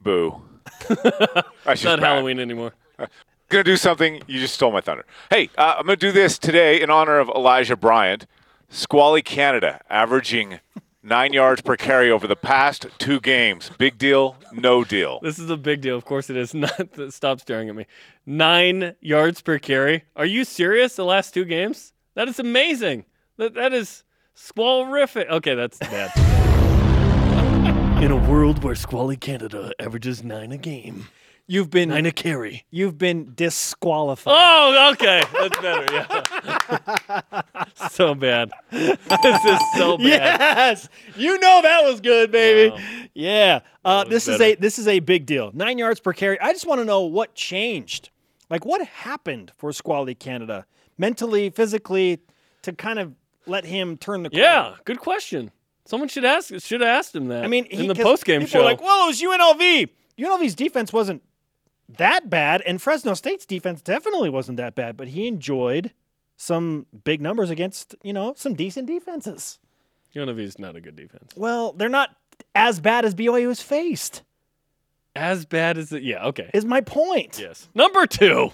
H: Boo. That's just
B: Not. Halloween anymore.
H: Uh, Gonna do something. You just stole my thunder. Hey, uh, I'm gonna do this today in honor of Elijah Bryant. Squally Canada, averaging nine yards per carry over the past two games. Big deal, no deal.
B: This is a big deal. Of course it is. Not stop staring at me. Nine yards per carry. Are you serious? The last two games? That is amazing. That that is squalrific. Okay, that's bad. In a world where Squally Canada averages nine a game,
A: you've been
B: nine a carry.
A: you've been disqualified.
B: Oh, okay, that's better. Yeah. so bad. This is so bad.
A: Yes, you know that was good, baby.
B: Wow.
A: Yeah, uh, this is a this is a big deal. Nine yards per carry. I just want to know what changed. Like what happened for Squally Canada, mentally, physically, to kind of let him turn the corner.
B: Yeah, good question. Someone should ask. Should have asked him that.
A: I mean,
B: in the post game show.
A: like, "Well, it was UNLV. UNLV's defense wasn't that bad, and Fresno State's defense definitely wasn't that bad, but he enjoyed some big numbers against, you know, some decent defenses.
B: UNLV's not a good defense.
A: Well, they're not as bad as BYU has faced,
B: As bad as it. Yeah. Okay.
A: is my point.
B: yes. Number two.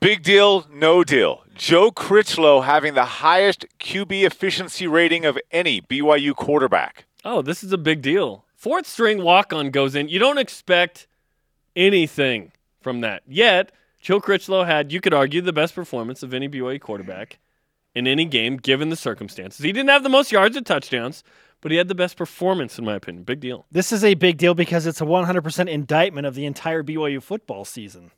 H: Big deal, no deal. Joe Critchlow having the highest QB efficiency rating of any BYU quarterback.
B: Oh, this is a big deal. Fourth string walk on goes in. You don't expect anything from that. Yet, Joe Critchlow had, you could argue, the best performance of any BYU quarterback in any game given the circumstances. He didn't have the most yards or touchdowns, but he had the best performance, in my opinion. Big deal.
A: This is a big deal because it's a 100% indictment of the entire BYU football season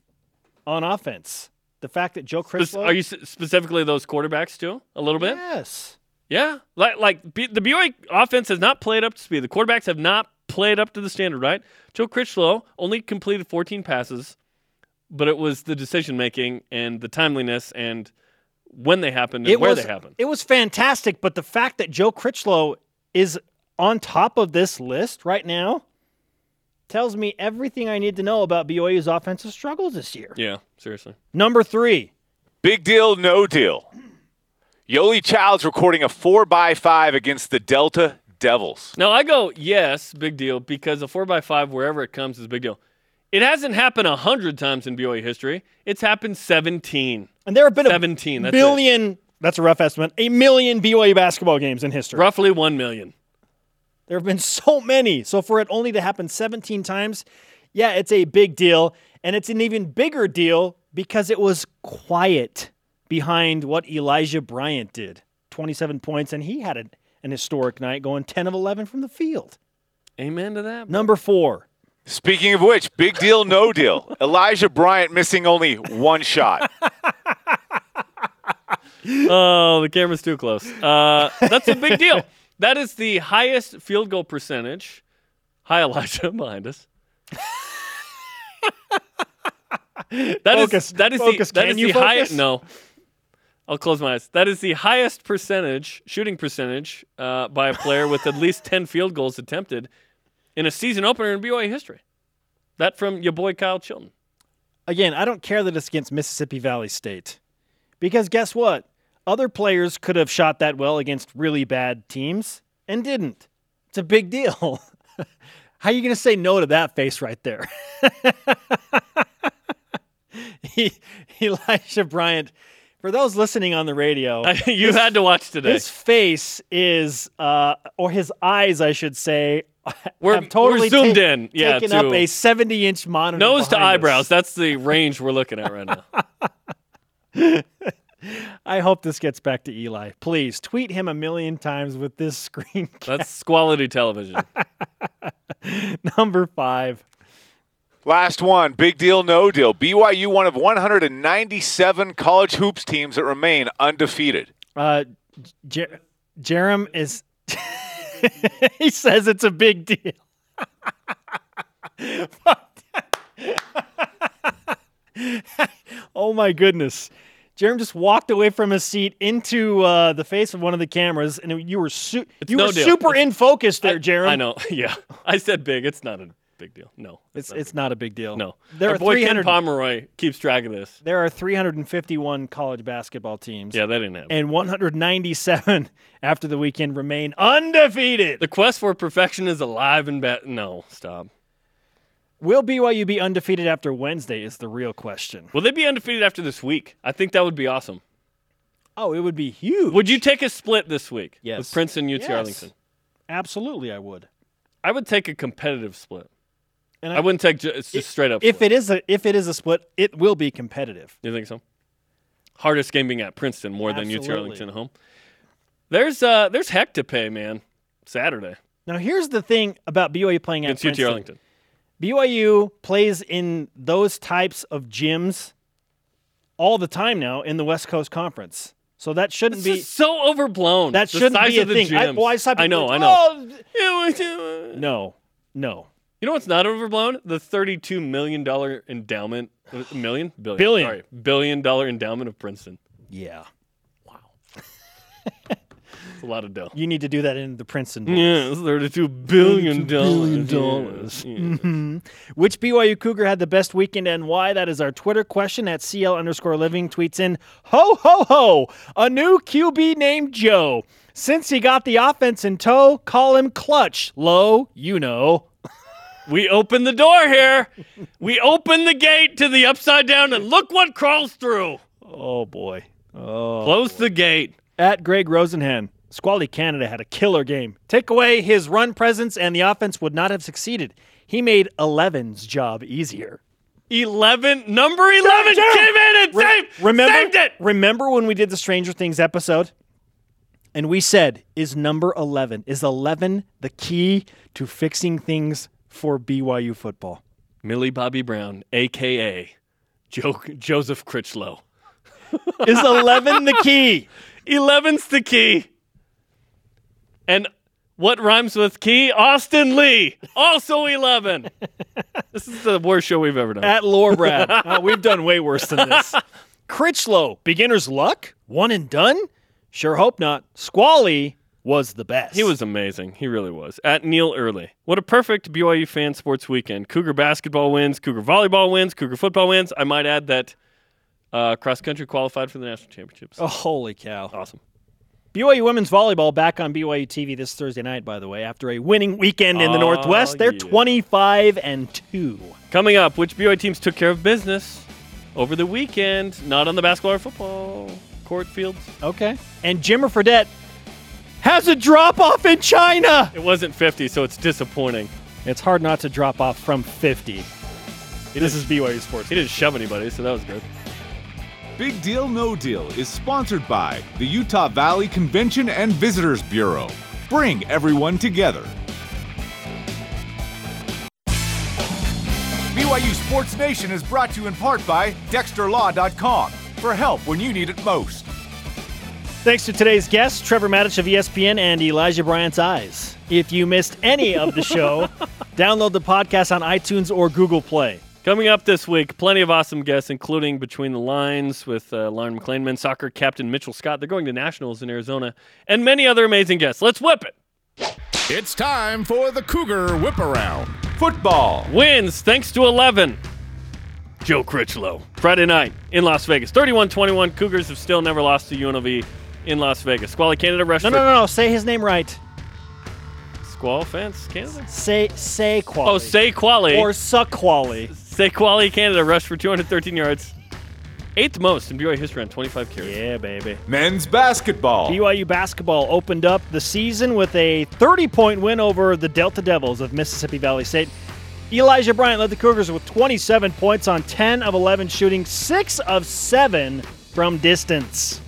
A: on offense. The fact that Joe Critchlow.
B: Are you specifically those quarterbacks too? A little bit?
A: Yes.
B: Yeah, like like B- the BYU offense has not played up to speed. The quarterbacks have not played up to the standard. Right? Joe Critchlow only completed 14 passes, but it was the decision making and the timeliness and when they happened and where
A: was,
B: they happened.
A: It was fantastic, but the fact that Joe Critchlow is on top of this list right now tells me everything I need to know about BYU's offensive struggles this year.
B: yeah, seriously.
A: Number three,
H: Big deal, no deal. Yoeli Childs recording a 4x5 against the Delta Devils.
B: Now I go yes, big deal because a four x five wherever it comes is a big deal. It hasn't happened a hundred times in BYU history. It's happened 17.
A: and there have been
B: 17,
A: a
B: that's it.
A: That's a rough estimate. A million BYU basketball games in history.
B: Roughly 1 million.
A: There have been so many. So for it only to happen 17 times, yeah, it's a big deal. And it's an even bigger deal because it was quiet behind what Elijah Bryant did 27 points, and he had a, an historic night going 10 of 11 from the field.
B: Amen to that.
A: Number four,
H: Speaking of which, big deal, no deal. Elijah Bryant missing only one shot.
B: Oh, the camera's too close. Uh, that's a big deal. That is the highest field goal percentage. Hi, Elijah, behind us. That is
A: Focus.
B: that is
A: Focus.
B: the that
A: Can
B: is
A: you
B: the highest. No, I'll close my eyes. That is the highest percentage shooting percentage uh, by a player with at least ten field goals attempted in a season opener in BYU history. That from your boy Kyle Chilton.
A: again, I don't care that it's against Mississippi Valley State because guess what? Other players could have shot that well against really bad teams and didn't. It's a big deal. How are you going to say no to that face right there? he, Elijah Bryant, for those listening on the radio,
B: you had to watch today.
A: his face is, uh, or his eyes, I should say,
B: We're-
A: have totally
B: we're zoomed
A: ta-
B: in, yeah,
A: taken up a 70 inch monitor.
B: Nose to
A: behind us.
B: eyebrows. That's the range we're looking at right now.
A: I hope this gets back to Eli. Please tweet him a million times with this screen. cap.
B: That's quality television.
A: Number five.
H: Last one, big deal, no deal. BYU, one of 197 college hoops teams that remain undefeated.
A: Uh, Jer- Jarom is. he says it's a big deal. oh my goodness. Jarom just walked away from his seat into uh, the face of one of the cameras, and you were su- you
B: no
A: were
B: deal.
A: super
B: It's-
A: in focus there, Jarom.
B: I know. Yeah. I said big. It's not a big deal. No.
A: It's
B: not a
A: it's not a big deal.
B: no.
A: there
B: Our
A: are
B: boy Ken
A: 300
B: Pomeroy keeps track of this.
A: There are 351 college basketball teams.
B: Yeah, that didn't happen.
A: and 197 after the weekend remain undefeated.
B: the quest for perfection is alive and bad. No, stop.
A: Will BYU be undefeated after Wednesday? Is the real question.
B: Will they be undefeated after this week? I think that would be awesome.
A: Oh, it would be huge.
B: Would you take a split this week
A: Yes.
B: with Princeton, UT
A: Yes.
B: Arlington?
A: Absolutely, I would.
B: I would take a competitive split.
A: And
B: I wouldn't take ju- it's just straight up.
A: If
B: split.
A: it is a if it is a split, it will be competitive.
B: You think so? Hardest game being at Princeton more than UT
A: Absolutely.
B: Arlington at home. There's uh there's heck to pay, man. Saturday
A: Now, here's the thing about BYU playing at
B: against UT
A: Princeton.
B: Arlington.
A: BYU plays in those types of gyms all the time now in the West Coast Conference. So that shouldn't
B: This
A: be
B: so overblown.
A: that
B: the
A: shouldn't
B: size
A: be a
B: of the
A: thing. I, well, I, saw
B: I know, I know.
A: "Oh,
B: You
A: No, no.
B: know what's not overblown? The thirty-two million dollar endowment, uh, million, billion,
A: Billion.
B: sorry, billion dollar endowment of Princeton.
A: Yeah. Wow.
B: It's a lot of dough.
A: You need to do that in the Princeton Yeah,
B: Yes, thirty-two billion
A: billion
B: dollars.
A: dollars.
B: Yes.
A: Mhm. Which BYU Cougar had the best weekend and why? That is our Twitter question at CL underscore living tweets in Ho ho ho! A new QB named Joe. Since he got the offense in tow, call him clutch. Low, you know.
B: We open the door here. we open the gate to the upside down, and look what crawls through.
A: Oh boy. Oh.
B: Close the gate.
A: At Greg Rosenhan, Squally Canada had a killer game. Take away his run presence, and the offense would not have succeeded. He made 11's job easier.
B: 11, number 11 came in and
A: Re-
B: saved,
A: remember,
B: saved it.
A: Remember when we did the Stranger Things episode? And we said, is number 11, is 11 the key to fixing things for BYU football?
B: Millie Bobby Brown, a.k.a. Jo- Joseph Critchlow.
A: Is 11 the key?
B: 11's the key. And what rhymes with key? Austin Lee, also 11. this is the worst show we've ever done.
A: At Lore Brad. We've done way worse than this. Critchlow, beginner's luck? One and done? Sure hope not. Squally was the best.
B: He was amazing. He really was. At Neil Early. What a perfect BYU fan sports weekend. Cougar basketball wins, Cougar volleyball wins, Cougar football wins. I might add that uh, cross country qualified for the national championships.
A: Oh, holy cow.
B: Awesome.
A: BYU women's volleyball back on BYU TV this Thursday night, by the way, after a winning weekend in the
B: Oh,
A: Northwest. They're
B: yeah.
A: 25 and 2.
B: Coming up, which BYU teams took care of business over the weekend? Not on the basketball or football court fields.
A: Okay. And Jimmer Fredette has a drop off in China.
B: It wasn't 50, so it's disappointing.
A: It's hard not to drop off from 50. This is BYU Sports.
B: He didn't shove anybody, so that was good.
G: Big Deal No Deal is sponsored by the Utah Valley Convention and Visitors Bureau. Bring everyone together. BYU Sports Nation is brought to you in part by DexterLaw.com for help when you need it most.
A: Thanks to today's guests, Trevor Matich of ESPN and Elijah Bryant's Eyes. If you missed any of the show, download the podcast on iTunes or Google Play.
B: Coming up this week, plenty of awesome guests, including Between the Lines with uh, Lauren McLean, men's soccer captain Mitchell Scott. They're going to nationals in Arizona, and many other amazing guests. Let's whip it.
C: It's time for the Cougar Whip Around.
G: Football.
B: Wins thanks to 11. Joe Critchlow. Friday night in Las Vegas. 31 21. Cougars have still never lost to UNLV in Las Vegas. Squally Canada rush.
A: No,
B: Restaurant.
A: no, no, no. Say his name right.
B: Squall fans, Canada?
A: Say say quality.
B: Oh, say quali.
A: or suck quality.
B: say quali Canada rushed for 213 yards. Eighth most in BYU history on 25 carries.
A: Yeah, baby.
G: Men's basketball.
A: BYU basketball opened up the season with a 30 point win over the Delta Devils of Mississippi Valley State. Elijah Bryant led the Cougars with 27 points on 10 of 11 shooting, 6 of 7 from distance.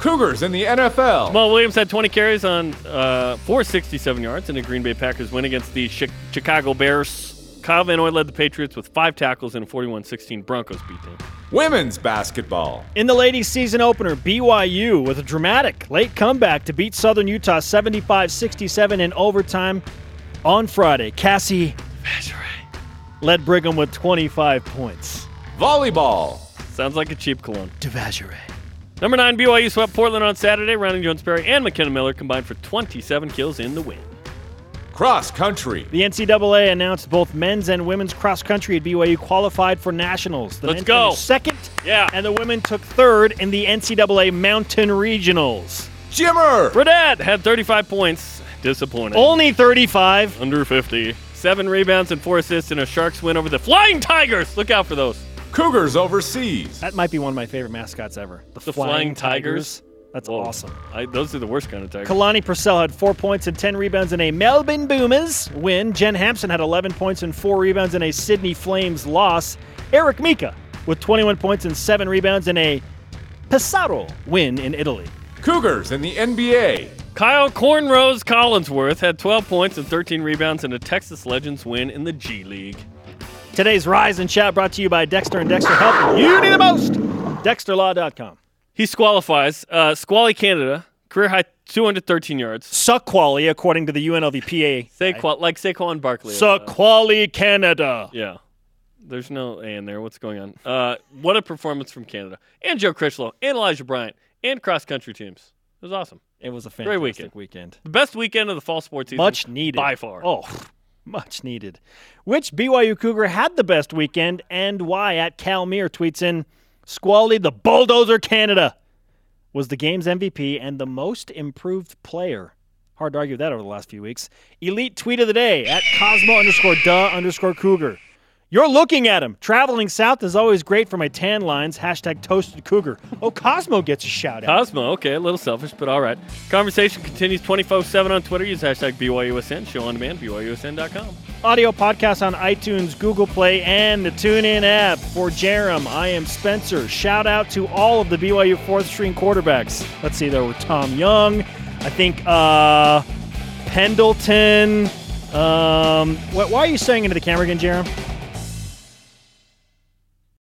G: Cougars in the NFL.
B: Jamaal Williams had 20 carries on uh, 467 yards in a Green Bay Packers win against the Chi- Chicago Bears. Kyle Van Noy led the Patriots with five tackles in a 41-16 Broncos beatdown.
G: Women's basketball.
A: In the ladies' season opener, BYU with a dramatic late comeback to beat Southern Utah 75 67 in overtime on Friday. Cassie led Brigham with 25 points.
G: Volleyball.
B: Sounds like a cheap cologne.
A: Devagere.
B: Number nine, BYU swept Portland on Saturday. Rounding Jones Perry and McKenna Miller combined for 27 kills in the win.
G: Cross country.
A: The NCAA announced both men's and women's cross country at BYU qualified for nationals. The
B: Let's
A: men
B: go.
A: second,
B: Yeah.
A: and the women took third in the NCAA Mountain Regionals.
G: Jimmer.
B: Fredette had 35 points. Disappointing.
A: Only 35.
B: Under 50. Seven rebounds and four assists in a Sharks win over the Flying Tigers. Look out for those.
G: Cougars overseas.
A: That might be one of my favorite mascots ever. The,
B: The Flying Tigers?
A: That's
B: Whoa.
A: awesome.
B: I, those are the worst kind of Tigers.
A: Kalani Purcell had four points and 10 rebounds in a Melbourne Boomers win. Jen Hampson had 11 points and four rebounds in a Sydney Flames loss. Eric Mika with 21 points and seven rebounds in a Pesaro win in Italy.
G: Cougars in the NBA.
B: Kyle Cornrows Collinsworth had 12 points and 13 rebounds in a Texas Legends win in the G League.
A: Today's Rise and Chat brought to you by Dexter and Dexter Help You need the most. DexterLaw.com.
B: He qualifies. Uh, Squally Canada, career high 213 yards.
A: Suck quality according to the UNLVPA.
B: Saquon, like Saquon Barkley.
A: Suck
B: Uh,
A: quality Canada.
B: yeah. There's no A in there. What's going on? Uh, what a performance from Canada. And Joe Critchlow, and Elijah Bryant, and cross country teams. It was awesome.
A: It was a
B: Great
A: fantastic
B: weekend.
A: weekend.
B: The best weekend of the fall sports season.
A: Much needed.
B: by far.
A: Oh, much needed. Which BYU Cougar had the best weekend and why? At Calmere tweets in Squally, the Bulldozer Canada, was the game's MVP and the most improved player. Hard to argue that over the last few weeks. Elite tweet of the day at Cosmo underscore duh underscore Cougar. You're looking at him. Traveling south is always great for my tan lines. Hashtag toasted cougar. Oh, Cosmo gets a shout out.
B: Cosmo, okay, a little selfish, but all right. Conversation continues 24 7 on Twitter. Use hashtag BYUSN. Show on demand, BYUSN.com.
A: Audio podcast on iTunes, Google Play, and the TuneIn app. For Jarom, I am Spencer. Shout out to all of the BYU fourth string quarterbacks. Let's see, there were Tom Young, I think uh, Pendleton. Um, wh- why are you saying into the camera again, Jarom?